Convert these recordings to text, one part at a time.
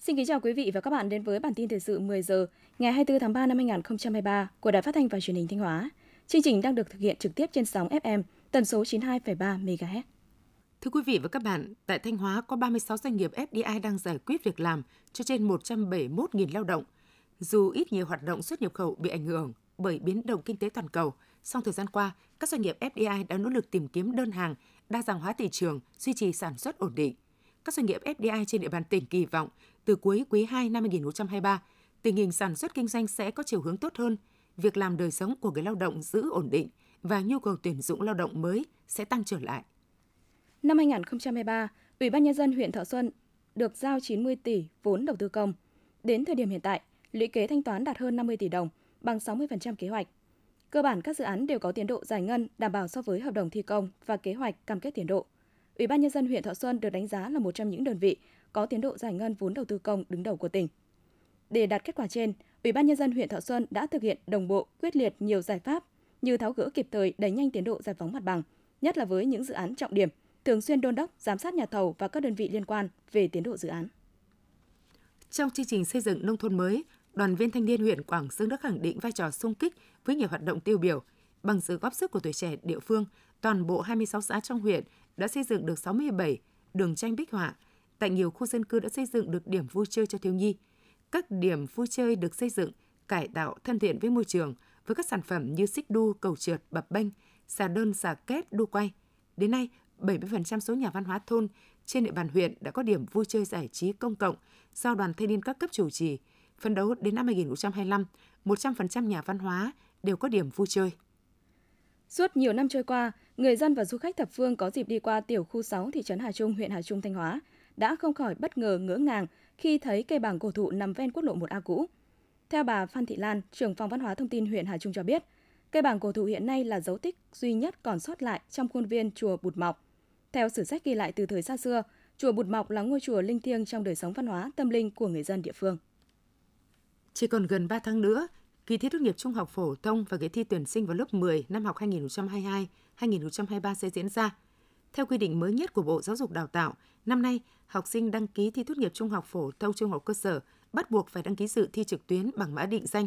Xin kính chào quý vị và các bạn đến với bản tin thời sự 10 giờ ngày 24 tháng 3 năm 2023 của Đài Phát thanh và Truyền hình Thanh Hóa. Chương trình đang được thực hiện trực tiếp trên sóng FM tần số 92,3 MHz. Thưa quý vị và các bạn, tại Thanh Hóa có 36 doanh nghiệp FDI đang giải quyết việc làm cho trên 171.000 lao động. Dù ít nhiều hoạt động xuất nhập khẩu bị ảnh hưởng bởi biến động kinh tế toàn cầu, song thời gian qua, các doanh nghiệp FDI đã nỗ lực tìm kiếm đơn hàng, đa dạng hóa thị trường, duy trì sản xuất ổn định. Các doanh nghiệp FDI trên địa bàn tỉnh kỳ vọng từ cuối quý 2 năm 2023, tình hình sản xuất kinh doanh sẽ có chiều hướng tốt hơn, việc làm đời sống của người lao động giữ ổn định và nhu cầu tuyển dụng lao động mới sẽ tăng trở lại. Năm 2023, Ủy ban nhân dân huyện Thọ Xuân được giao 90 tỷ vốn đầu tư công. Đến thời điểm hiện tại, lũy kế thanh toán đạt hơn 50 tỷ đồng, bằng 60% kế hoạch. Cơ bản các dự án đều có tiến độ giải ngân đảm bảo so với hợp đồng thi công và kế hoạch cam kết tiến độ. Ủy ban nhân dân huyện Thọ Xuân được đánh giá là một trong những đơn vị có tiến độ giải ngân vốn đầu tư công đứng đầu của tỉnh. Để đạt kết quả trên, Ủy ban nhân dân huyện Thọ Xuân đã thực hiện đồng bộ, quyết liệt nhiều giải pháp như tháo gỡ kịp thời đẩy nhanh tiến độ giải phóng mặt bằng, nhất là với những dự án trọng điểm, thường xuyên đôn đốc, giám sát nhà thầu và các đơn vị liên quan về tiến độ dự án. Trong chương trình xây dựng nông thôn mới, đoàn viên thanh niên huyện Quảng Sương đã khẳng định vai trò sung kích với nhiều hoạt động tiêu biểu. Bằng sự góp sức của tuổi trẻ địa phương, toàn bộ 26 xã trong huyện đã xây dựng được 67 đường tranh bích họa. Tại nhiều khu dân cư đã xây dựng được điểm vui chơi cho thiếu nhi. Các điểm vui chơi được xây dựng, cải tạo thân thiện với môi trường với các sản phẩm như xích đu, cầu trượt, bập bênh, xà đơn, xà kết, đu quay. Đến nay, 70% số nhà văn hóa thôn trên địa bàn huyện đã có điểm vui chơi giải trí công cộng do đoàn thanh niên các cấp chủ trì. Phấn đấu đến năm 2025, 100% nhà văn hóa đều có điểm vui chơi. Suốt nhiều năm trôi qua, người dân và du khách thập phương có dịp đi qua tiểu khu 6 thị trấn Hà Trung, huyện Hà Trung, Thanh Hóa đã không khỏi bất ngờ ngỡ ngàng khi thấy cây bảng cổ thụ nằm ven quốc lộ 1A cũ. Theo bà Phan Thị Lan, trưởng phòng văn hóa thông tin huyện Hà Trung cho biết, cây bảng cổ thụ hiện nay là dấu tích duy nhất còn sót lại trong khuôn viên chùa Bụt Mọc. Theo sử sách ghi lại từ thời xa xưa, chùa Bụt Mọc là ngôi chùa linh thiêng trong đời sống văn hóa tâm linh của người dân địa phương. Chỉ còn gần 3 tháng nữa, kỳ thi tốt nghiệp trung học phổ thông và kỳ thi tuyển sinh vào lớp 10 năm học 2022-2023 sẽ diễn ra. Theo quy định mới nhất của Bộ Giáo dục Đào tạo, năm nay, học sinh đăng ký thi tốt nghiệp trung học phổ thông trung học cơ sở bắt buộc phải đăng ký dự thi trực tuyến bằng mã định danh.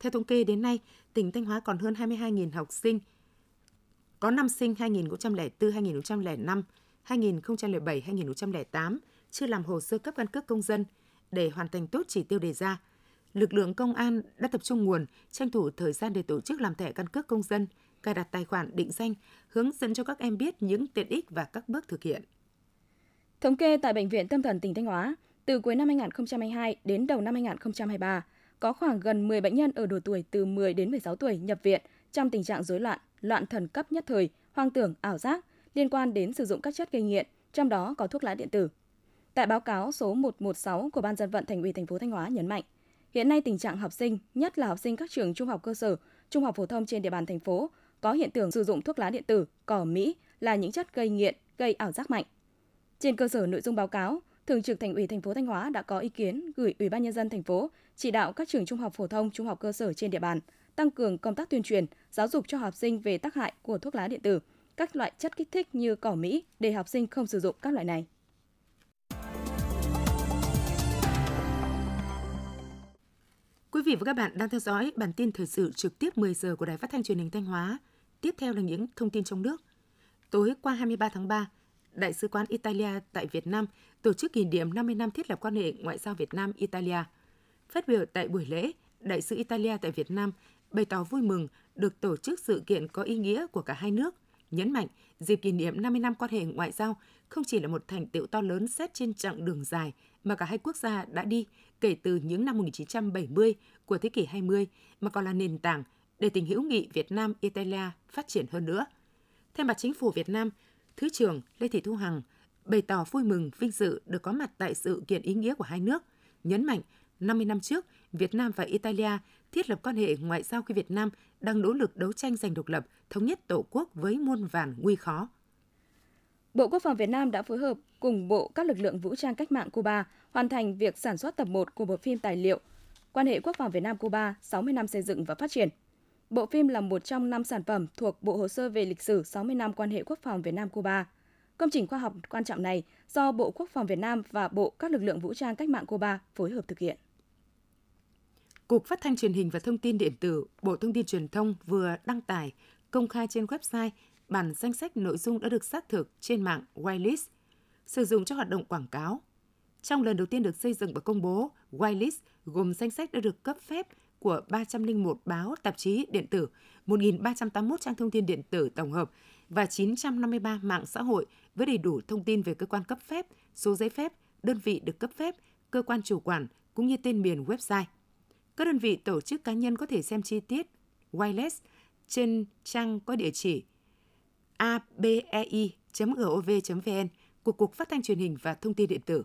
Theo thống kê đến nay, tỉnh Thanh Hóa còn hơn 22.000 học sinh có năm sinh 2004, 2005, 2007, 2008 chưa làm hồ sơ cấp căn cước công dân để hoàn thành tốt chỉ tiêu đề ra. Lực lượng công an đã tập trung nguồn, tranh thủ thời gian để tổ chức làm thẻ căn cước công dân, cài đặt tài khoản định danh, hướng dẫn cho các em biết những tiện ích và các bước thực hiện. Thống kê tại Bệnh viện Tâm thần tỉnh Thanh Hóa, từ cuối năm 2022 đến đầu năm 2023, có khoảng gần 10 bệnh nhân ở độ tuổi từ 10 đến 16 tuổi nhập viện trong tình trạng rối loạn, loạn thần cấp nhất thời, hoang tưởng, ảo giác liên quan đến sử dụng các chất gây nghiện, trong đó có thuốc lá điện tử. Tại báo cáo số 116 của Ban dân vận Thành ủy thành phố Thanh Hóa nhấn mạnh, hiện nay tình trạng học sinh, nhất là học sinh các trường trung học cơ sở, trung học phổ thông trên địa bàn thành phố có hiện tượng sử dụng thuốc lá điện tử, cỏ Mỹ là những chất gây nghiện, gây ảo giác mạnh. Trên cơ sở nội dung báo cáo, Thường trực Thành ủy thành phố Thanh Hóa đã có ý kiến gửi Ủy ban nhân dân thành phố chỉ đạo các trường trung học phổ thông, trung học cơ sở trên địa bàn tăng cường công tác tuyên truyền, giáo dục cho học sinh về tác hại của thuốc lá điện tử, các loại chất kích thích như cỏ Mỹ để học sinh không sử dụng các loại này. Quý vị và các bạn đang theo dõi bản tin thời sự trực tiếp 10 giờ của Đài Phát thanh Truyền hình Thanh Hóa. Tiếp theo là những thông tin trong nước. Tối qua 23 tháng 3, Đại sứ quán Italia tại Việt Nam tổ chức kỷ niệm 50 năm thiết lập quan hệ ngoại giao Việt Nam-Italia. Phát biểu tại buổi lễ, Đại sứ Italia tại Việt Nam bày tỏ vui mừng được tổ chức sự kiện có ý nghĩa của cả hai nước, nhấn mạnh dịp kỷ niệm 50 năm quan hệ ngoại giao không chỉ là một thành tựu to lớn xét trên chặng đường dài mà cả hai quốc gia đã đi kể từ những năm 1970 của thế kỷ 20 mà còn là nền tảng để tình hữu nghị Việt Nam-Italia phát triển hơn nữa. Thay mặt chính phủ Việt Nam, Thứ trưởng Lê Thị Thu Hằng bày tỏ vui mừng vinh dự được có mặt tại sự kiện ý nghĩa của hai nước, nhấn mạnh 50 năm trước, Việt Nam và Italia thiết lập quan hệ ngoại giao khi Việt Nam đang nỗ lực đấu tranh giành độc lập, thống nhất Tổ quốc với muôn vàn nguy khó. Bộ Quốc phòng Việt Nam đã phối hợp cùng Bộ các lực lượng vũ trang cách mạng Cuba hoàn thành việc sản xuất tập 1 của bộ phim tài liệu Quan hệ quốc phòng Việt Nam Cuba 60 năm xây dựng và phát triển. Bộ phim là một trong năm sản phẩm thuộc Bộ Hồ sơ về lịch sử 60 năm quan hệ quốc phòng Việt Nam Cuba. Công trình khoa học quan trọng này do Bộ Quốc phòng Việt Nam và Bộ các lực lượng vũ trang cách mạng Cuba phối hợp thực hiện. Cục Phát thanh Truyền hình và Thông tin Điện tử, Bộ Thông tin Truyền thông vừa đăng tải công khai trên website bản danh sách nội dung đã được xác thực trên mạng Whitelist, sử dụng cho hoạt động quảng cáo. Trong lần đầu tiên được xây dựng và công bố, Whitelist gồm danh sách đã được cấp phép của 301 báo, tạp chí điện tử, 1.381 trang thông tin điện tử tổng hợp và 953 mạng xã hội với đầy đủ thông tin về cơ quan cấp phép, số giấy phép, đơn vị được cấp phép, cơ quan chủ quản cũng như tên miền website. Các đơn vị tổ chức cá nhân có thể xem chi tiết wireless trên trang có địa chỉ abei.gov.vn của Cục Phát thanh Truyền hình và Thông tin Điện tử.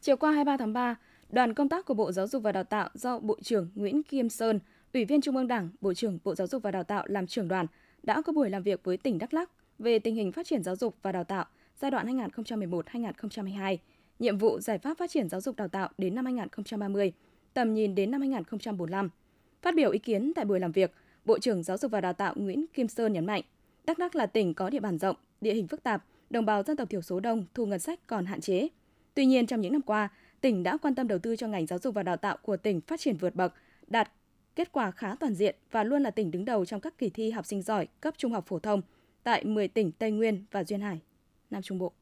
Chiều qua 23 tháng 3, đoàn công tác của Bộ Giáo dục và Đào tạo do Bộ trưởng Nguyễn Kim Sơn, Ủy viên Trung ương Đảng, Bộ trưởng Bộ Giáo dục và Đào tạo làm trưởng đoàn đã có buổi làm việc với tỉnh Đắk Lắk về tình hình phát triển giáo dục và đào tạo giai đoạn 2011-2022, nhiệm vụ giải pháp phát triển giáo dục đào tạo đến năm 2030, tầm nhìn đến năm 2045. Phát biểu ý kiến tại buổi làm việc, Bộ trưởng Giáo dục và Đào tạo Nguyễn Kim Sơn nhấn mạnh, Đắk Lắk là tỉnh có địa bàn rộng, địa hình phức tạp, đồng bào dân tộc thiểu số đông, thu ngân sách còn hạn chế. Tuy nhiên, trong những năm qua, tỉnh đã quan tâm đầu tư cho ngành giáo dục và đào tạo của tỉnh phát triển vượt bậc, đạt kết quả khá toàn diện và luôn là tỉnh đứng đầu trong các kỳ thi học sinh giỏi cấp trung học phổ thông tại 10 tỉnh Tây Nguyên và Duyên Hải, Nam Trung Bộ.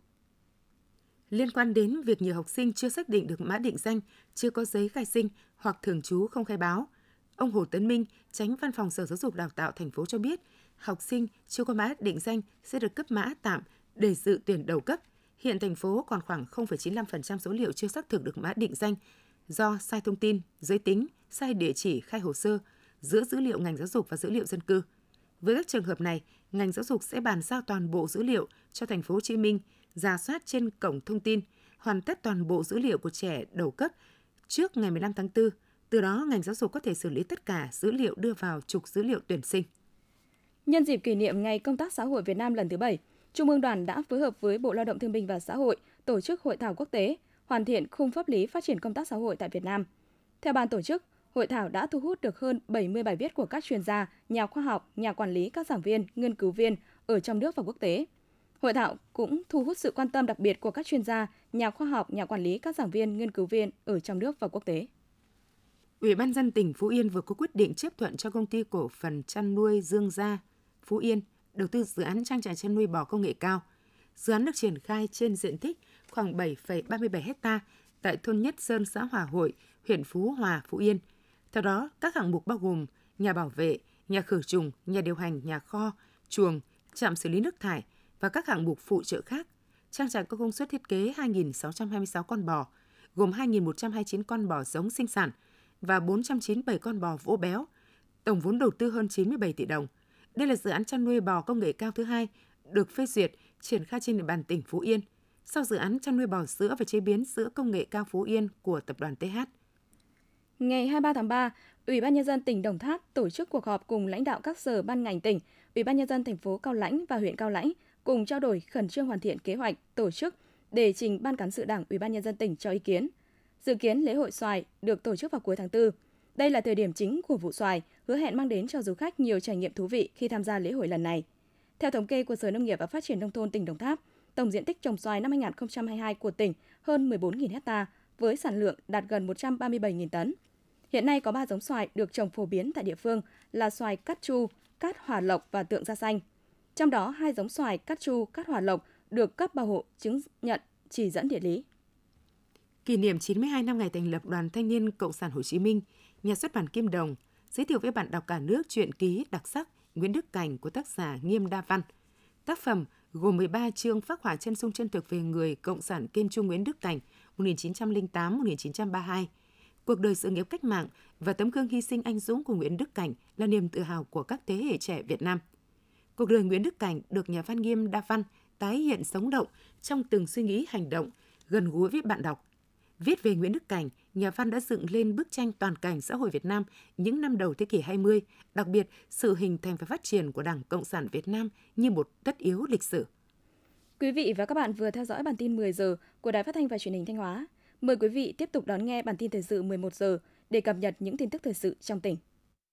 Liên quan đến việc nhiều học sinh chưa xác định được mã định danh, chưa có giấy khai sinh hoặc thường trú không khai báo, ông Hồ Tấn Minh, tránh văn phòng Sở Giáo dục Đào tạo thành phố cho biết, học sinh chưa có mã định danh sẽ được cấp mã tạm để dự tuyển đầu cấp. Hiện thành phố còn khoảng 0,95% số liệu chưa xác thực được mã định danh do sai thông tin, giới tính, sai địa chỉ khai hồ sơ giữa dữ liệu ngành giáo dục và dữ liệu dân cư. Với các trường hợp này, ngành giáo dục sẽ bàn giao toàn bộ dữ liệu cho thành phố Hồ Chí Minh, ra soát trên cổng thông tin, hoàn tất toàn bộ dữ liệu của trẻ đầu cấp trước ngày 15 tháng 4. Từ đó, ngành giáo dục có thể xử lý tất cả dữ liệu đưa vào trục dữ liệu tuyển sinh. Nhân dịp kỷ niệm Ngày Công tác Xã hội Việt Nam lần thứ 7, Trung ương Đoàn đã phối hợp với Bộ Lao động Thương binh và Xã hội tổ chức hội thảo quốc tế hoàn thiện khung pháp lý phát triển công tác xã hội tại Việt Nam. Theo ban tổ chức, hội thảo đã thu hút được hơn 70 bài viết của các chuyên gia, nhà khoa học, nhà quản lý, các giảng viên, nghiên cứu viên ở trong nước và quốc tế. Hội thảo cũng thu hút sự quan tâm đặc biệt của các chuyên gia, nhà khoa học, nhà quản lý, các giảng viên, nghiên cứu viên ở trong nước và quốc tế. Ủy ban dân tỉnh Phú Yên vừa có quyết định chấp thuận cho công ty cổ phần chăn nuôi Dương Gia Phú Yên đầu tư dự án trang trại chăn nuôi bò công nghệ cao. Dự án được triển khai trên diện tích khoảng 7,37 hecta tại thôn Nhất Sơn, xã Hòa Hội, huyện Phú Hòa, Phú Yên. Theo đó, các hạng mục bao gồm nhà bảo vệ, nhà khử trùng, nhà điều hành, nhà kho, chuồng, trạm xử lý nước thải và các hạng mục phụ trợ khác. Trang trại có công suất thiết kế 2.626 con bò, gồm 2.129 con bò giống sinh sản và 497 con bò vỗ béo. Tổng vốn đầu tư hơn 97 tỷ đồng. Đây là dự án chăn nuôi bò công nghệ cao thứ hai được phê duyệt triển khai trên địa bàn tỉnh Phú Yên sau dự án chăn nuôi bò sữa và chế biến sữa công nghệ cao Phú Yên của tập đoàn TH. Ngày 23 tháng 3, Ủy ban nhân dân tỉnh Đồng Tháp tổ chức cuộc họp cùng lãnh đạo các sở ban ngành tỉnh, Ủy ban nhân dân thành phố Cao Lãnh và huyện Cao Lãnh cùng trao đổi khẩn trương hoàn thiện kế hoạch tổ chức để trình Ban cán sự Đảng Ủy ban nhân dân tỉnh cho ý kiến. Dự kiến lễ hội xoài được tổ chức vào cuối tháng 4. Đây là thời điểm chính của vụ xoài, hứa hẹn mang đến cho du khách nhiều trải nghiệm thú vị khi tham gia lễ hội lần này. Theo thống kê của Sở Nông nghiệp và Phát triển nông thôn tỉnh Đồng Tháp, tổng diện tích trồng xoài năm 2022 của tỉnh hơn 14.000 ha với sản lượng đạt gần 137.000 tấn. Hiện nay có 3 giống xoài được trồng phổ biến tại địa phương là xoài cát chu, cát hòa lộc và tượng da xanh. Trong đó, hai giống xoài cát chu, cát hòa lộc được cấp bảo hộ chứng nhận chỉ dẫn địa lý. Kỷ niệm 92 năm ngày thành lập Đoàn Thanh niên Cộng sản Hồ Chí Minh, nhà xuất bản Kim Đồng giới thiệu với bạn đọc cả nước truyện ký đặc sắc Nguyễn Đức Cảnh của tác giả Nghiêm Đa Văn. Tác phẩm gồm 13 chương phác họa chân sung chân thực về người Cộng sản Kiên Trung Nguyễn Đức Cảnh 1908-1932. Cuộc đời sự nghiệp cách mạng và tấm gương hy sinh anh dũng của Nguyễn Đức Cảnh là niềm tự hào của các thế hệ trẻ Việt Nam. Cuộc đời Nguyễn Đức Cảnh được nhà văn Nghiêm Đa Văn tái hiện sống động trong từng suy nghĩ hành động, gần gũi với bạn đọc. Viết về Nguyễn Đức Cảnh, nhà văn đã dựng lên bức tranh toàn cảnh xã hội Việt Nam những năm đầu thế kỷ 20, đặc biệt sự hình thành và phát triển của Đảng Cộng sản Việt Nam như một tất yếu lịch sử. Quý vị và các bạn vừa theo dõi bản tin 10 giờ của Đài Phát thanh và Truyền hình Thanh Hóa. Mời quý vị tiếp tục đón nghe bản tin thời sự 11 giờ để cập nhật những tin tức thời sự trong tỉnh.